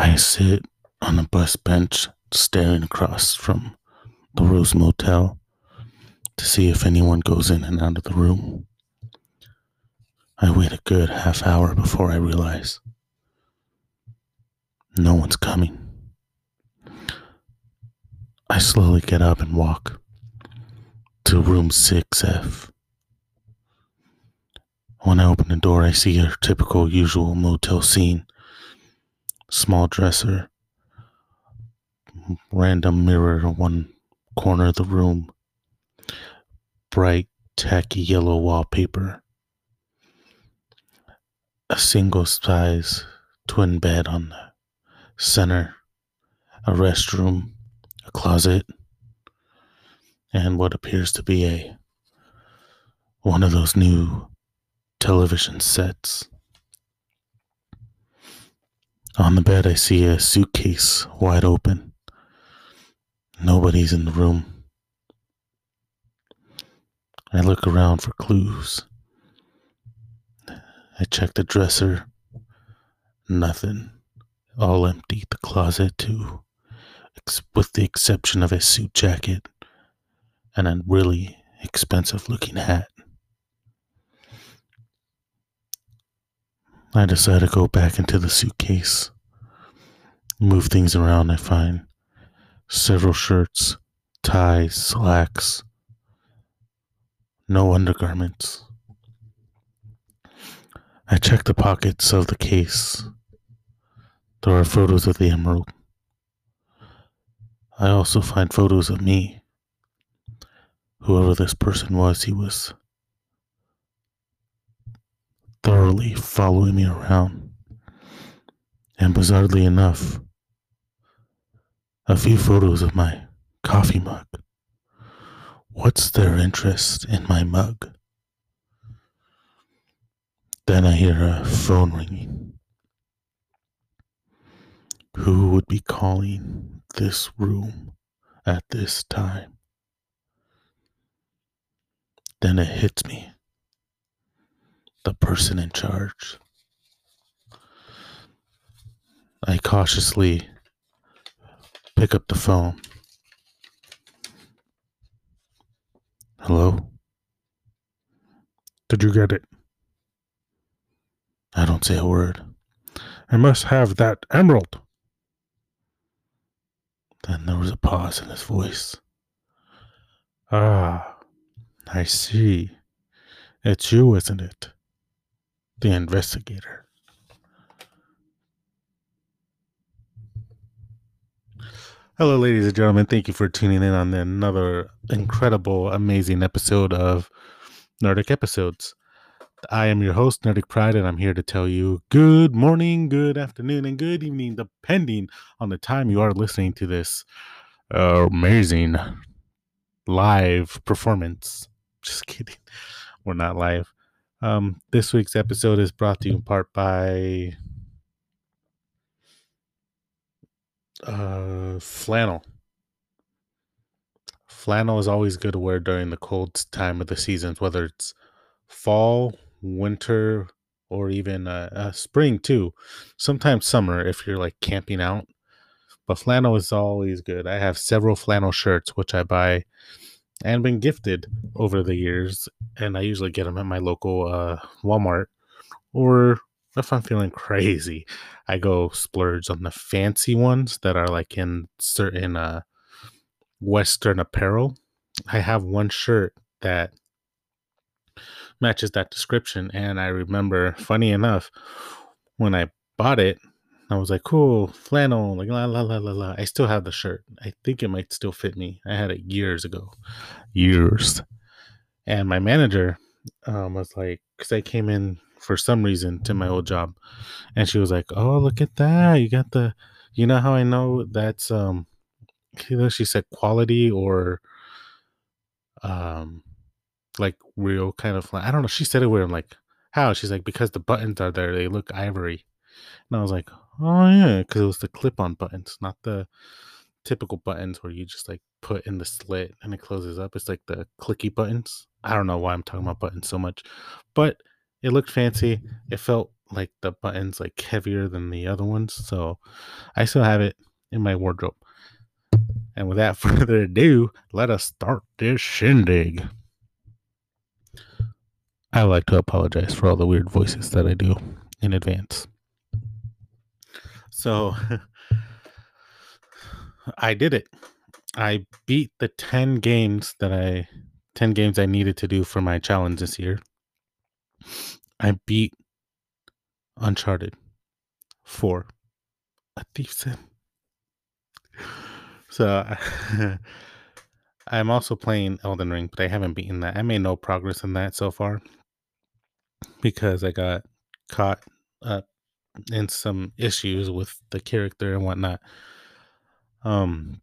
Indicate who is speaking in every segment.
Speaker 1: I sit on a bus bench staring across from the Rose Motel to see if anyone goes in and out of the room. I wait a good half hour before I realize no one's coming. I slowly get up and walk to room 6F. When I open the door, I see a typical usual motel scene small dresser, random mirror in one corner of the room, bright, tacky yellow wallpaper, a single size twin bed on the center, a restroom, a closet, and what appears to be a one of those new television sets. On the bed, I see a suitcase wide open. Nobody's in the room. I look around for clues. I check the dresser. Nothing. All empty. The closet, too. With the exception of a suit jacket and a really expensive looking hat. I decide to go back into the suitcase, move things around. I find several shirts, ties, slacks, no undergarments. I check the pockets of the case. There are photos of the emerald. I also find photos of me. Whoever this person was, he was thoroughly following me around. And bizarrely enough, a few photos of my coffee mug. What's their interest in my mug? Then I hear a phone ringing. Who would be calling this room at this time? Then it hits me the person in charge. I cautiously pick up the phone. Hello?
Speaker 2: Did you get it?
Speaker 1: I don't say a word.
Speaker 2: I must have that emerald.
Speaker 1: Then there was a pause in his voice.
Speaker 2: Ah, I see. It's you, isn't it? The investigator.
Speaker 1: Hello, ladies and gentlemen. Thank you for tuning in on another incredible, amazing episode of Nordic Episodes. I am your host, Nordic Pride, and I'm here to tell you good morning, good afternoon, and good evening, depending on the time you are listening to this amazing live performance. Just kidding. We're not live. Um, this week's episode is brought to you in part by uh, flannel. Flannel is always good to wear during the cold time of the seasons, whether it's fall, winter, or even uh, uh, spring too. Sometimes summer if you're like camping out. But flannel is always good. I have several flannel shirts which I buy and been gifted over the years. And I usually get them at my local uh, Walmart. Or if I'm feeling crazy, I go splurge on the fancy ones that are like in certain uh, Western apparel. I have one shirt that matches that description. And I remember, funny enough, when I bought it, I was like, cool, flannel, like la la la la la. I still have the shirt. I think it might still fit me. I had it years ago. Years. And my manager um, was like, because I came in for some reason to my old job. And she was like, Oh, look at that. You got the you know how I know that's um you know, she said quality or um like real kind of I don't know. She said it weird. I'm like, how? She's like, because the buttons are there, they look ivory. And I was like, oh yeah, because it was the clip-on buttons, not the typical buttons where you just like put in the slit and it closes up. It's like the clicky buttons. I don't know why I'm talking mm. about buttons so much, but it looked fancy. It felt like the buttons like heavier than the other ones. So I still have it in my wardrobe. And without further ado, let us start this shindig. I would like to apologize for all the weird voices that I do in advance. So I did it. I beat the 10 games that I 10 games I needed to do for my challenge this year. I beat Uncharted 4 A Thief's End. So I'm also playing Elden Ring, but I haven't beaten that. I made no progress in that so far because I got caught up in some issues with the character and whatnot. Um,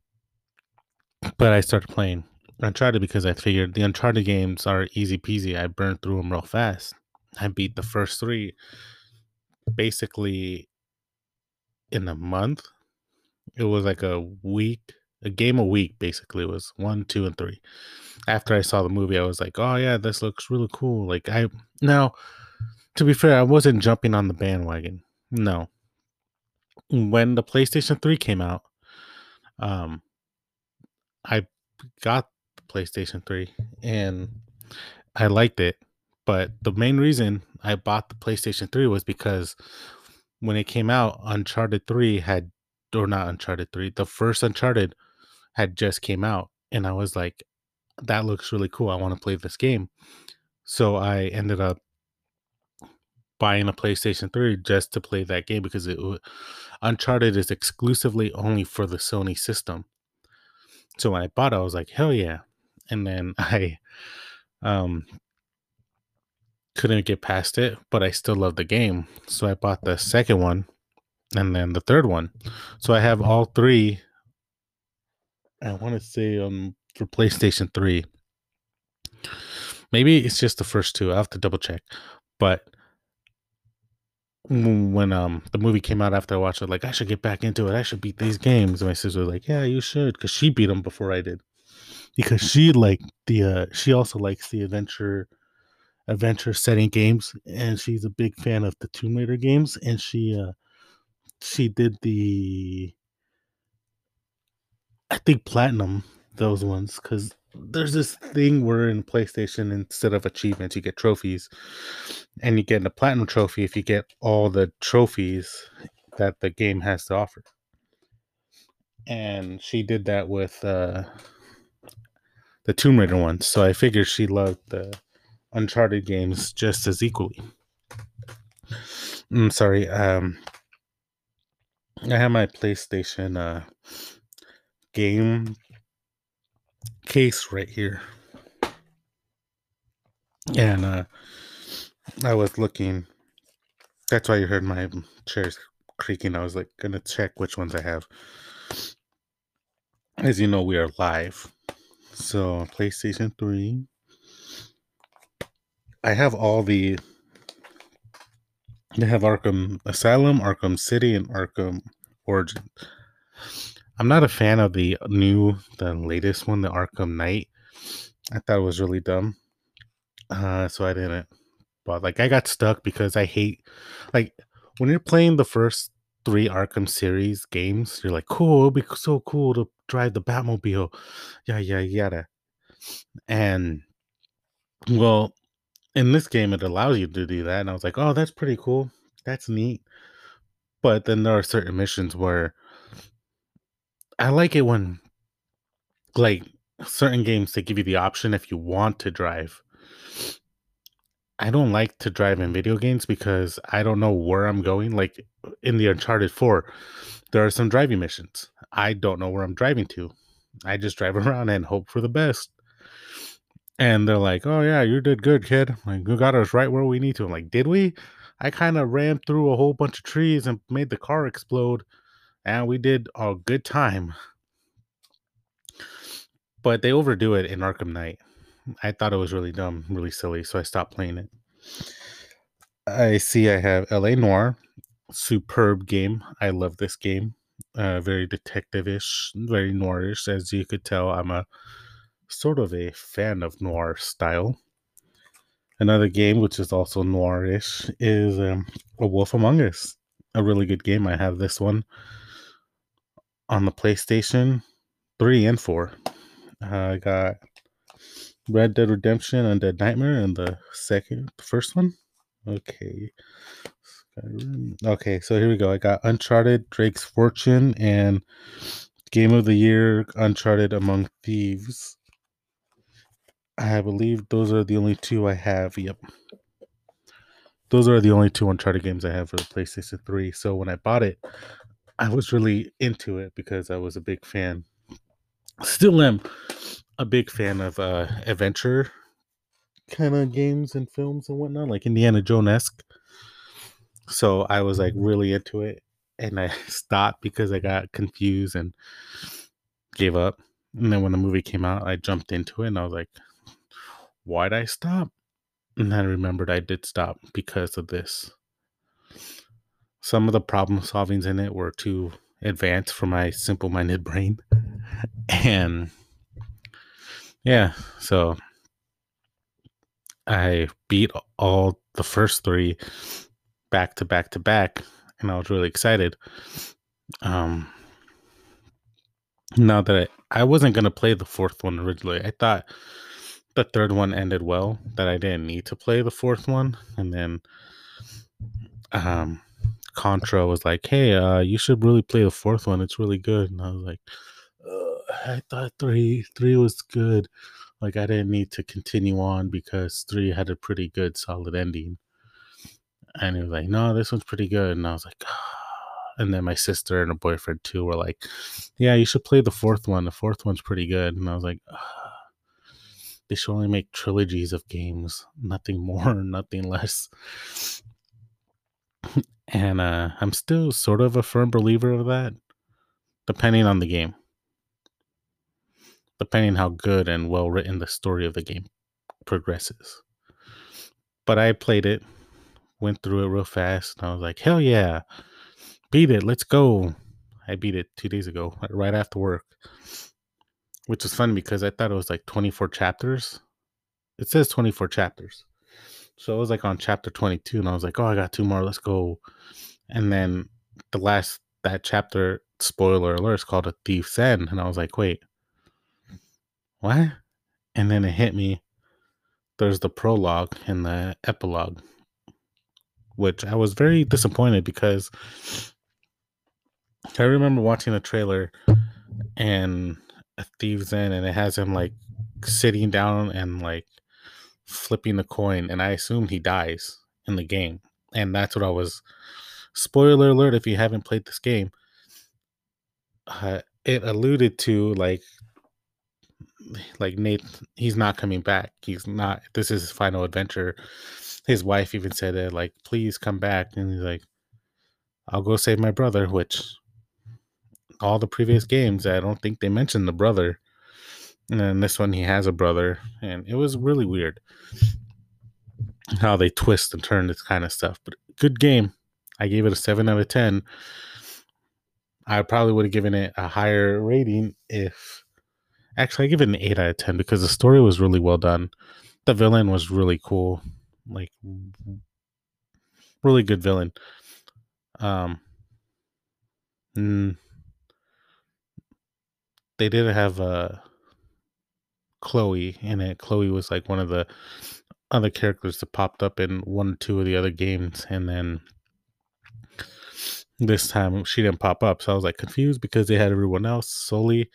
Speaker 1: but I started playing Uncharted because I figured the Uncharted games are easy peasy. I burned through them real fast. I beat the first three basically in a month. It was like a week, a game a week, basically. It was one, two, and three. After I saw the movie, I was like, oh, yeah, this looks really cool. Like, I now, to be fair, I wasn't jumping on the bandwagon. No. When the PlayStation 3 came out, um, I got the PlayStation 3 and I liked it. But the main reason I bought the PlayStation 3 was because when it came out, Uncharted 3 had, or not Uncharted 3, the first Uncharted had just came out. And I was like, that looks really cool. I want to play this game. So I ended up buying a PlayStation 3 just to play that game because it Uncharted is exclusively only for the Sony system. So when I bought it, I was like, hell yeah. And then I um couldn't get past it, but I still love the game. So I bought the second one and then the third one. So I have all three. I want to say um for PlayStation 3. Maybe it's just the first two. i have to double check. But when um the movie came out after I watched it, like I should get back into it. I should beat these games. And my sister was like, "Yeah, you should," because she beat them before I did. Because she liked the uh she also likes the adventure adventure setting games, and she's a big fan of the Tomb Raider games. And she uh she did the I think platinum those ones because there's this thing where in PlayStation instead of achievements you get trophies, and you get a platinum trophy if you get all the trophies that the game has to offer. And she did that with uh, the Tomb Raider ones, so I figured she loved the Uncharted games just as equally. I'm mm, sorry. Um, I have my PlayStation uh, game case right here. And uh I was looking that's why you heard my chairs creaking. I was like gonna check which ones I have. As you know, we are live. So PlayStation 3. I have all the I have Arkham Asylum, Arkham City, and Arkham Origin. I'm not a fan of the new, the latest one, the Arkham Knight. I thought it was really dumb. Uh, so I didn't. But like, I got stuck because I hate, like, when you're playing the first three Arkham series games, you're like, cool, it'll be so cool to drive the Batmobile. Yeah, yeah, yada. And, well, in this game, it allows you to do that. And I was like, oh, that's pretty cool. That's neat. But then there are certain missions where I like it when like certain games they give you the option if you want to drive. I don't like to drive in video games because I don't know where I'm going. Like in the Uncharted 4, there are some driving missions. I don't know where I'm driving to. I just drive around and hope for the best. And they're like, "Oh yeah, you did good, kid. Like you got us right where we need to." I'm like, "Did we?" I kind of ran through a whole bunch of trees and made the car explode and we did a good time. But they overdo it in Arkham Knight. I thought it was really dumb, really silly, so I stopped playing it. I see I have LA Noire, superb game. I love this game. Uh, very detective-ish, very noirish. As you could tell, I'm a sort of a fan of noir style. Another game which is also noirish is um, A Wolf Among Us. A really good game. I have this one on the PlayStation 3 and 4. Uh, I got Red Dead Redemption Undead Nightmare and the second the first one. Okay. Okay, so here we go. I got Uncharted, Drake's Fortune, and Game of the Year, Uncharted Among Thieves. I believe those are the only two I have. Yep. Those are the only two Uncharted games I have for the PlayStation 3. So when I bought it, I was really into it because I was a big fan. Still am a big fan of uh adventure kind of games and films and whatnot, like Indiana Jones esque. So I was like really into it and I stopped because I got confused and gave up. And then when the movie came out, I jumped into it and I was like, why'd I stop? And I remembered I did stop because of this. Some of the problem solvings in it were too advanced for my simple minded brain. And yeah, so I beat all the first three back to back to back, and I was really excited. Um, now that I, I wasn't gonna play the fourth one originally, I thought the third one ended well, that I didn't need to play the fourth one, and then um, Contra was like, "Hey, uh, you should really play the fourth one. It's really good." And I was like, "I thought three three was good." Like I didn't need to continue on because three had a pretty good solid ending. And he was like, No, this one's pretty good. And I was like, and then my sister and her boyfriend too were like, Yeah, you should play the fourth one. The fourth one's pretty good. And I was like, they should only make trilogies of games, nothing more, nothing less. And uh, I'm still sort of a firm believer of that, depending on the game depending how good and well written the story of the game progresses. But I played it, went through it real fast, and I was like, hell yeah, beat it, let's go. I beat it two days ago, right after work, which was funny because I thought it was like 24 chapters. It says 24 chapters. So it was like on chapter 22, and I was like, oh, I got two more, let's go. And then the last, that chapter, spoiler alert, is called A Thief's End. And I was like, wait, what? And then it hit me. There's the prologue and the epilogue, which I was very disappointed because I remember watching the trailer and a thief's end and it has him like sitting down and like flipping the coin and I assume he dies in the game. And that's what I was spoiler alert if you haven't played this game. Uh, it alluded to like like Nate, he's not coming back. He's not. This is his final adventure. His wife even said it, like, please come back. And he's like, I'll go save my brother. Which all the previous games, I don't think they mentioned the brother. And this one, he has a brother, and it was really weird how they twist and turn this kind of stuff. But good game. I gave it a seven out of ten. I probably would have given it a higher rating if Actually, I give it an 8 out of 10 because the story was really well done. The villain was really cool. Like, really good villain. Um, they did have uh, Chloe in it. Chloe was like one of the other characters that popped up in one or two of the other games. And then this time she didn't pop up. So I was like confused because they had everyone else. Sully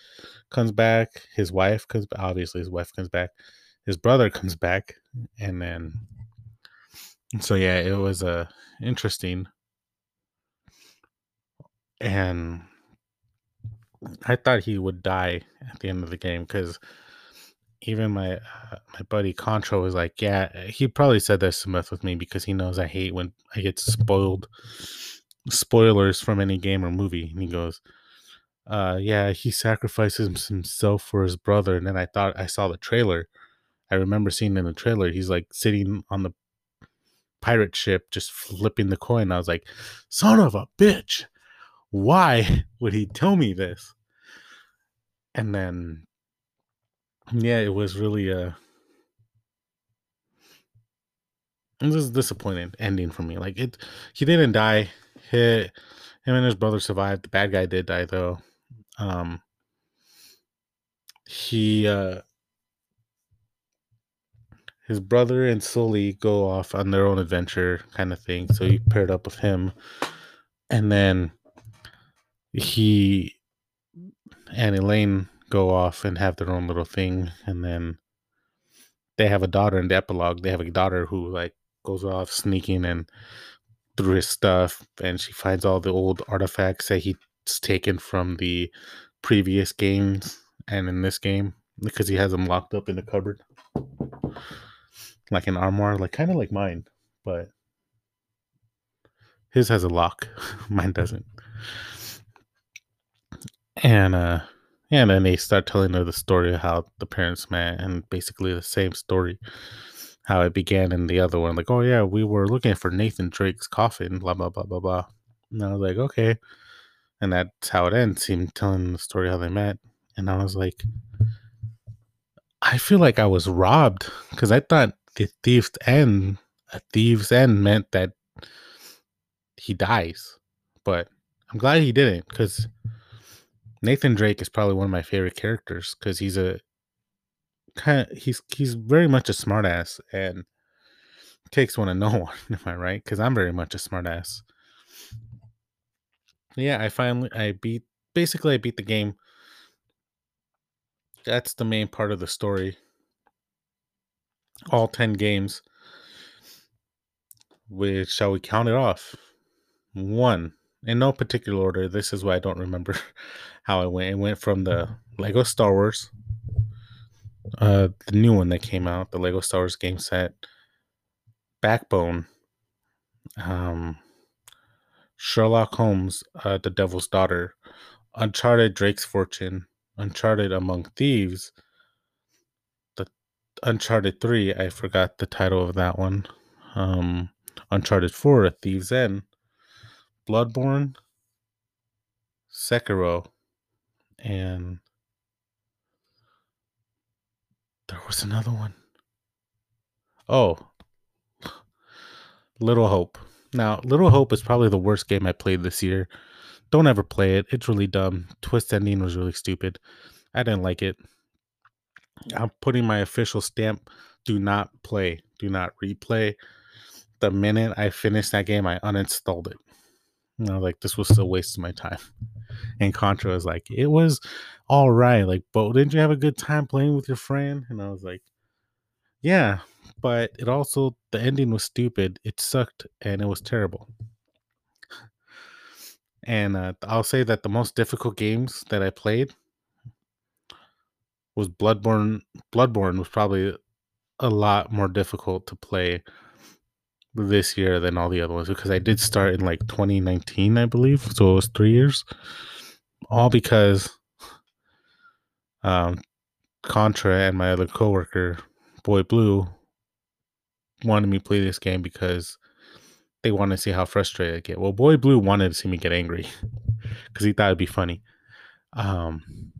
Speaker 1: comes back. His wife comes. Obviously, his wife comes back. His brother comes back. And then, so yeah, it was uh, interesting. And I thought he would die at the end of the game because even my uh, my buddy Contra was like, yeah, he probably said this to mess with me because he knows I hate when I get spoiled spoilers from any game or movie. And he goes, uh, yeah, he sacrifices himself for his brother. And then I thought I saw the trailer. I remember seeing in the trailer, he's like sitting on the pirate ship, just flipping the coin. I was like, son of a bitch. Why would he tell me this? And then, yeah, it was really, uh, this is disappointing ending for me. Like it, he didn't die. He, him and his brother survived. The bad guy did die though. Um, he, uh, his brother and Sully go off on their own adventure, kind of thing. So he paired up with him, and then he and Elena go off and have their own little thing, and then they have a daughter in the epilogue. They have a daughter who like goes off sneaking and through his stuff, and she finds all the old artifacts that he's taken from the previous games and in this game because he has them locked up in the cupboard, like an armoire, like kind of like mine, but his has a lock. mine doesn't. And uh and then they start telling her the story of how the parents met and basically the same story how it began in the other one. Like, oh yeah, we were looking for Nathan Drake's coffin, blah blah blah blah blah. And I was like, okay. And that's how it ends, him telling the story how they met. And I was like, I feel like I was robbed because I thought the thief's end a thief's end meant that he dies. But I'm glad he didn't because Nathan Drake is probably one of my favorite characters because he's a kind of he's he's very much a smartass and takes one of no one. Am I right? Because I'm very much a smartass. Yeah, I finally I beat basically I beat the game. That's the main part of the story. All ten games. Which shall we count it off? One. In no particular order. This is why I don't remember how I went. It went from the Lego Star Wars, uh, the new one that came out, the Lego Star Wars game set, Backbone, um, Sherlock Holmes, uh, The Devil's Daughter, Uncharted Drake's Fortune, Uncharted Among Thieves, the Uncharted 3, I forgot the title of that one. Um, Uncharted 4, Thieves End, Bloodborne, Sekiro, and there was another one. Oh, Little Hope. Now, Little Hope is probably the worst game I played this year. Don't ever play it. It's really dumb. Twist ending was really stupid. I didn't like it. I'm putting my official stamp. Do not play. Do not replay. The minute I finished that game, I uninstalled it. And I was like, this was a waste of my time. And Contra was like, it was all right. Like, but didn't you have a good time playing with your friend? And I was like, yeah, but it also the ending was stupid. It sucked and it was terrible. And uh, I'll say that the most difficult games that I played was Bloodborne. Bloodborne was probably a lot more difficult to play this year than all the other ones because I did start in like 2019, I believe. So it was three years. All because um, Contra and my other coworker, Boy Blue, wanted me play this game because they wanted to see how frustrated I get. Well, Boy Blue wanted to see me get angry because he thought it'd be funny. Um,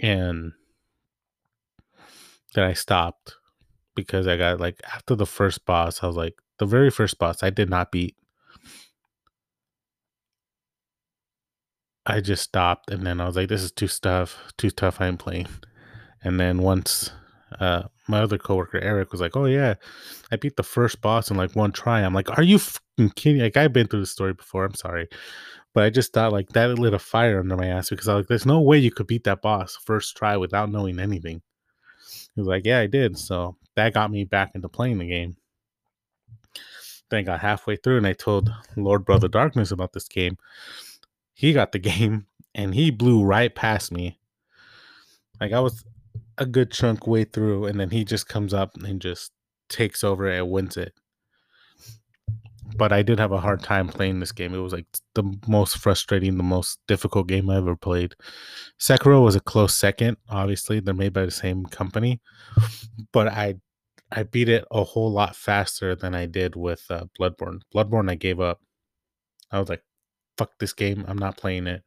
Speaker 1: and then I stopped because I got like after the first boss, I was like, the very first boss I did not beat. I just stopped and then I was like, this is too tough, too tough. I am playing. And then once uh, my other coworker Eric was like, "Oh yeah, I beat the first boss in like one try." I'm like, "Are you kidding?" Like I've been through the story before. I'm sorry, but I just thought like that lit a fire under my ass because I was like, "There's no way you could beat that boss first try without knowing anything." He was like, "Yeah, I did." So that got me back into playing the game. Then I got halfway through and I told Lord Brother Darkness about this game. He got the game and he blew right past me. Like I was a good chunk way through, and then he just comes up and just takes over and wins it. But I did have a hard time playing this game. It was like the most frustrating, the most difficult game I ever played. Sekiro was a close second. Obviously, they're made by the same company, but I I beat it a whole lot faster than I did with uh, Bloodborne. Bloodborne, I gave up. I was like, "Fuck this game! I'm not playing it."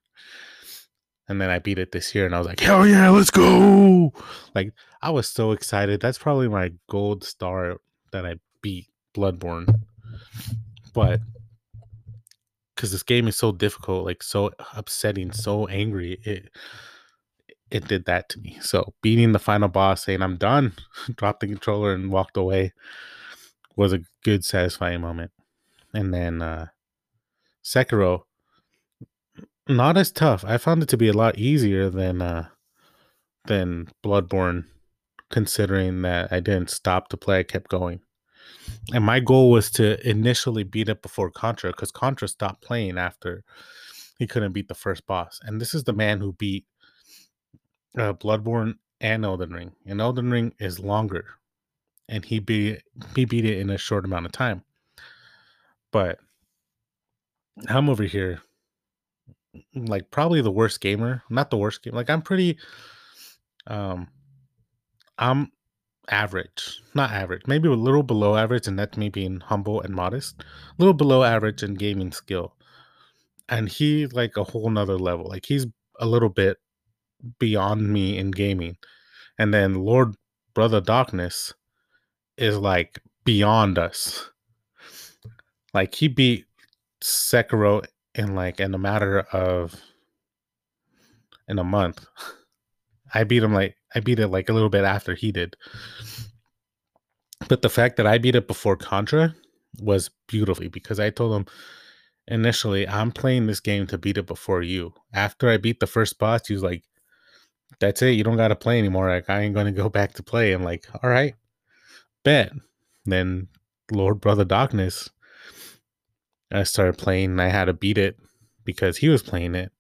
Speaker 1: and then I beat it this year, and I was like, "Hell yeah, let's go!" Like I was so excited. That's probably my gold star that I beat Bloodborne, but because this game is so difficult, like so upsetting, so angry, it it did that to me. So beating the final boss, saying I'm done, dropped the controller and walked away, was a good, satisfying moment. And then uh Sekiro, not as tough. I found it to be a lot easier than uh than Bloodborne, considering that I didn't stop to play, I kept going. And my goal was to initially beat it before Contra, because Contra stopped playing after he couldn't beat the first boss. And this is the man who beat uh, Bloodborne and Elden Ring. And Elden Ring is longer, and he beat he beat it in a short amount of time. But I'm over here, like probably the worst gamer. Not the worst game. Like I'm pretty. Um, I'm average, not average, maybe a little below average, and that's me being humble and modest. A little below average in gaming skill, and he like a whole nother level. Like he's a little bit beyond me in gaming, and then Lord Brother Darkness is like beyond us. Like he beat Sekiro in like in a matter of in a month. I beat him like I beat it like a little bit after he did. But the fact that I beat it before Contra was beautifully because I told him initially I'm playing this game to beat it before you. After I beat the first boss, he was like, That's it, you don't gotta play anymore. Like I ain't gonna go back to play. I'm like, all right, bet. Then Lord Brother Darkness, I started playing and I had to beat it because he was playing it.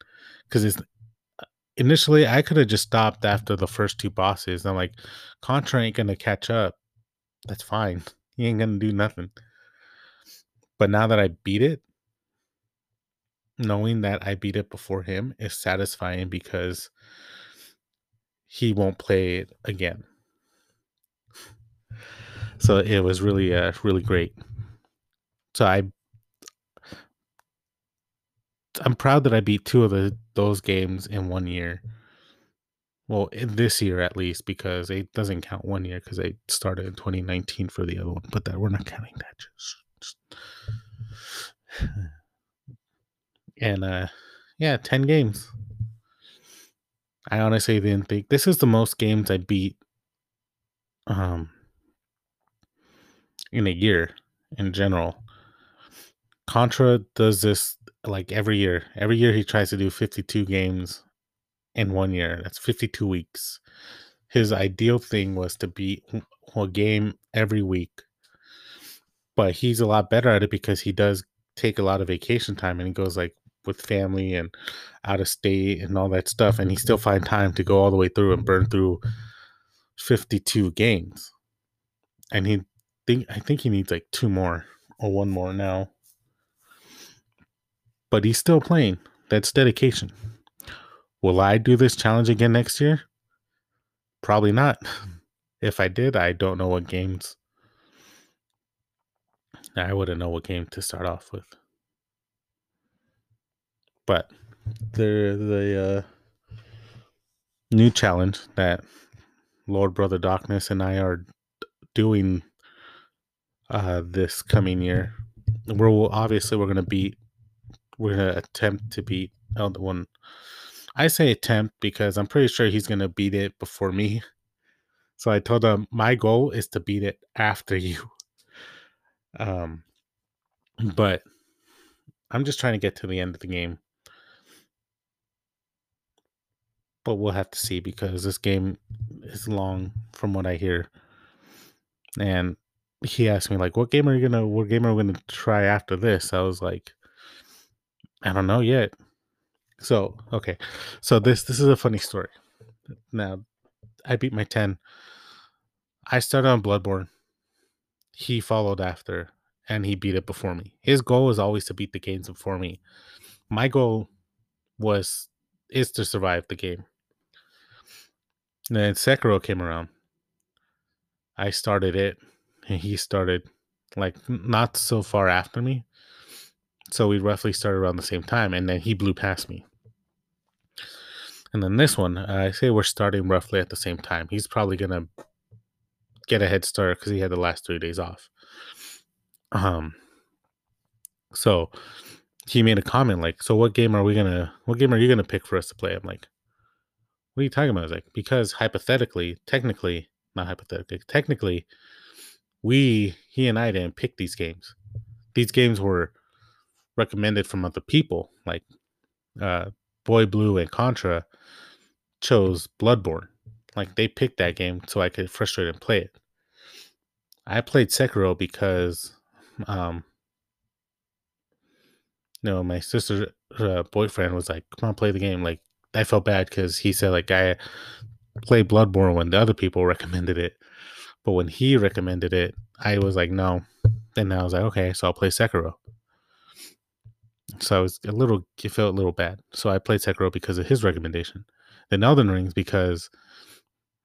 Speaker 1: Because it's uh, initially I could have just stopped after the first two bosses. I'm like, Contra ain't gonna catch up. That's fine. He ain't gonna do nothing. But now that I beat it, knowing that I beat it before him is satisfying because he won't play it again. So it was really, uh, really great. So I, I'm proud that I beat two of the those games in one year. Well, this year at least, because it doesn't count one year because I started in 2019 for the other one, but that we're not counting that. Just, just. and uh, yeah, 10 games. I honestly didn't think this is the most games I beat um in a year in general. Contra does this like every year. Every year he tries to do 52 games in one year. That's 52 weeks. His ideal thing was to beat a game every week. But he's a lot better at it because he does take a lot of vacation time and he goes like with family and out of state and all that stuff and he mm-hmm. still find time to go all the way through and burn through 52 games. And he think I think he needs like two more or one more now. But he's still playing. That's dedication. Will I do this challenge again next year? Probably not. If I did, I don't know what games. I wouldn't know what game to start off with. But the the uh, new challenge that Lord Brother Darkness and I are doing uh, this coming year, we're obviously we're gonna beat. We're gonna attempt to beat Elden One I say attempt because I'm pretty sure he's gonna beat it before me. So I told him my goal is to beat it after you. Um, but I'm just trying to get to the end of the game. But we'll have to see because this game is long from what I hear. And he asked me like, "What game are you gonna? What game are we gonna try after this?" I was like, "I don't know yet." So okay, so this this is a funny story. Now, I beat my ten. I started on Bloodborne. He followed after, and he beat it before me. His goal was always to beat the games before me. My goal was is to survive the game. And then Sekiro came around. I started it, and he started like not so far after me. So we roughly started around the same time, and then he blew past me. And then this one, I say we're starting roughly at the same time. He's probably gonna get a head start because he had the last three days off. Um, so he made a comment like, "So what game are we gonna? What game are you gonna pick for us to play?" I'm like, "What are you talking about?" I was like, "Because hypothetically, technically, not hypothetically, technically, we he and I didn't pick these games. These games were recommended from other people, like uh, Boy Blue and Contra chose Bloodborne. Like they picked that game so I could frustrate and play it. I played Sekiro because, um, you know, my sister's uh, boyfriend was like, "Come on, play the game." Like I felt bad because he said like I played Bloodborne when the other people recommended it, but when he recommended it, I was like, no. Then I was like, okay, so I'll play Sekiro. So I was a little, it felt a little bad. So I played Sekiro because of his recommendation. Then Elden Rings because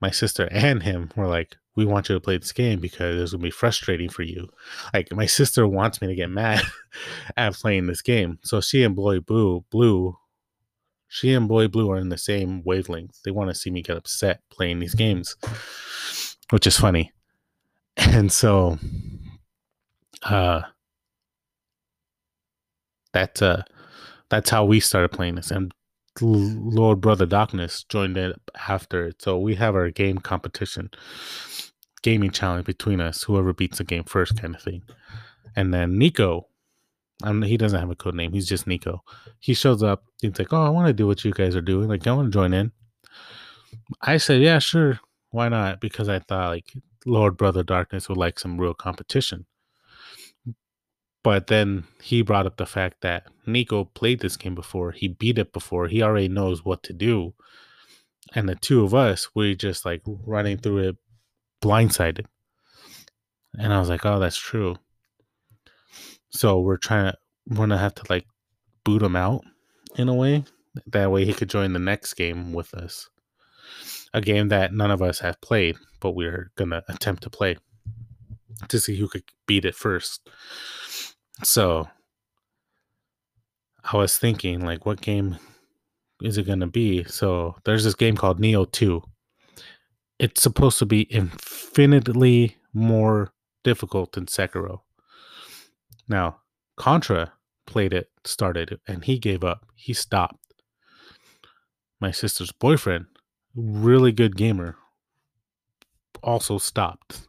Speaker 1: my sister and him were like, we want you to play this game because it's gonna be frustrating for you. Like my sister wants me to get mad at playing this game. So she and Boy Blue, Blue, she and Boy Blue are in the same wavelength. They want to see me get upset playing these games, which is funny. And so, uh, that uh, that's how we started playing this. And Lord Brother Darkness joined it after it. So we have our game competition, gaming challenge between us, whoever beats the game first, kind of thing. And then Nico, He doesn't have a code name. He's just Nico. He shows up. He's like, "Oh, I want to do what you guys are doing. Like, I want to join in." I said, "Yeah, sure. Why not?" Because I thought like Lord Brother Darkness would like some real competition. But then he brought up the fact that Nico played this game before. He beat it before. He already knows what to do. And the two of us, we just like running through it blindsided. And I was like, oh, that's true. So we're trying to, we're to have to like boot him out in a way. That way he could join the next game with us. A game that none of us have played, but we're to attempt to play to see who could beat it first. So I was thinking, like, what game is it to be? So there's this game called Nioh 2. It's supposed to be infinitely more difficult than Sekiro. Now, Contra played it, started and he gave up. He stopped. My sister's boyfriend, really good gamer, also stopped.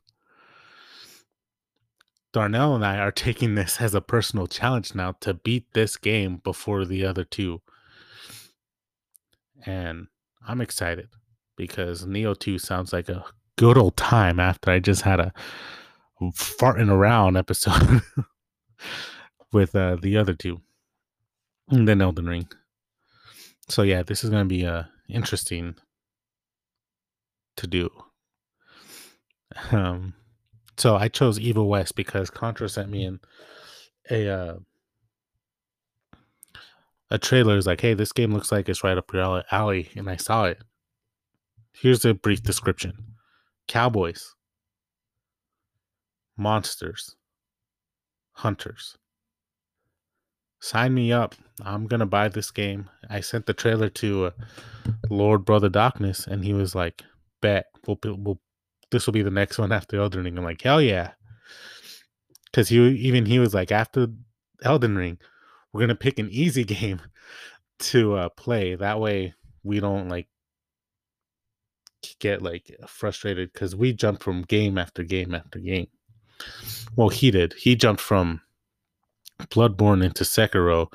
Speaker 1: Darnell and I are taking this as a personal challenge now to beat this game before the other two. And I'm excited because Nioh 2 sounds like a good old time after I just had a farting around episode with uh, the other two. And then Elden Ring. So yeah, this is to be uh, interesting to do. Um, so I chose Evil West because Contra sent me in a uh, a trailer. Is like, hey, this game looks like it's right up your alley, and I saw it. Here's a brief description: cowboys, monsters, hunters. Sign me up. I'm gonna buy this game. I sent the trailer to uh, Lord Brother Darkness, and he was like, "Bet we'll we'll this will be the next one after Elden Ring. I'm like, hell yeah. Because he even he was like, after Elden Ring, we're gonna pick an easy game to uh, play. That way we don't like get like frustrated because we jump from game after game after game. Well, he did. He jumped from Bloodborne into Sekiro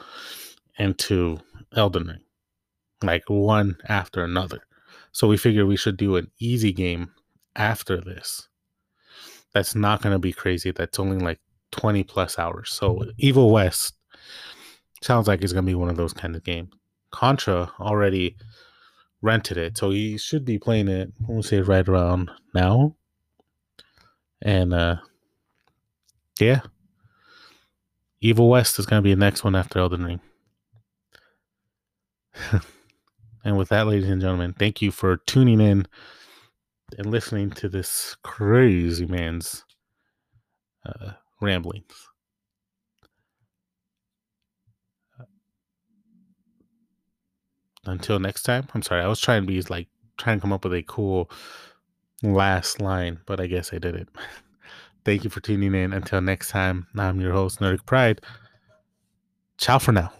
Speaker 1: into Elden Ring, like one after another. So we figured we should do an easy game after this. That's not going to be crazy. That's only like 20 plus hours. So evil west sounds like it's going to be one of those kind of games. Contra already rented it so he should be playing it we'll say right around now. And uh yeah evil west is going to be the next one after elden ring and with that ladies and gentlemen thank you for tuning in and listening to this crazy man's uh, ramblings. Until next time, I'm sorry. I was trying to be like trying to come up with a cool last line, but I guess I did it. Thank you for tuning in. Until next time, I'm your host, Nerdic Pride. Ciao for now.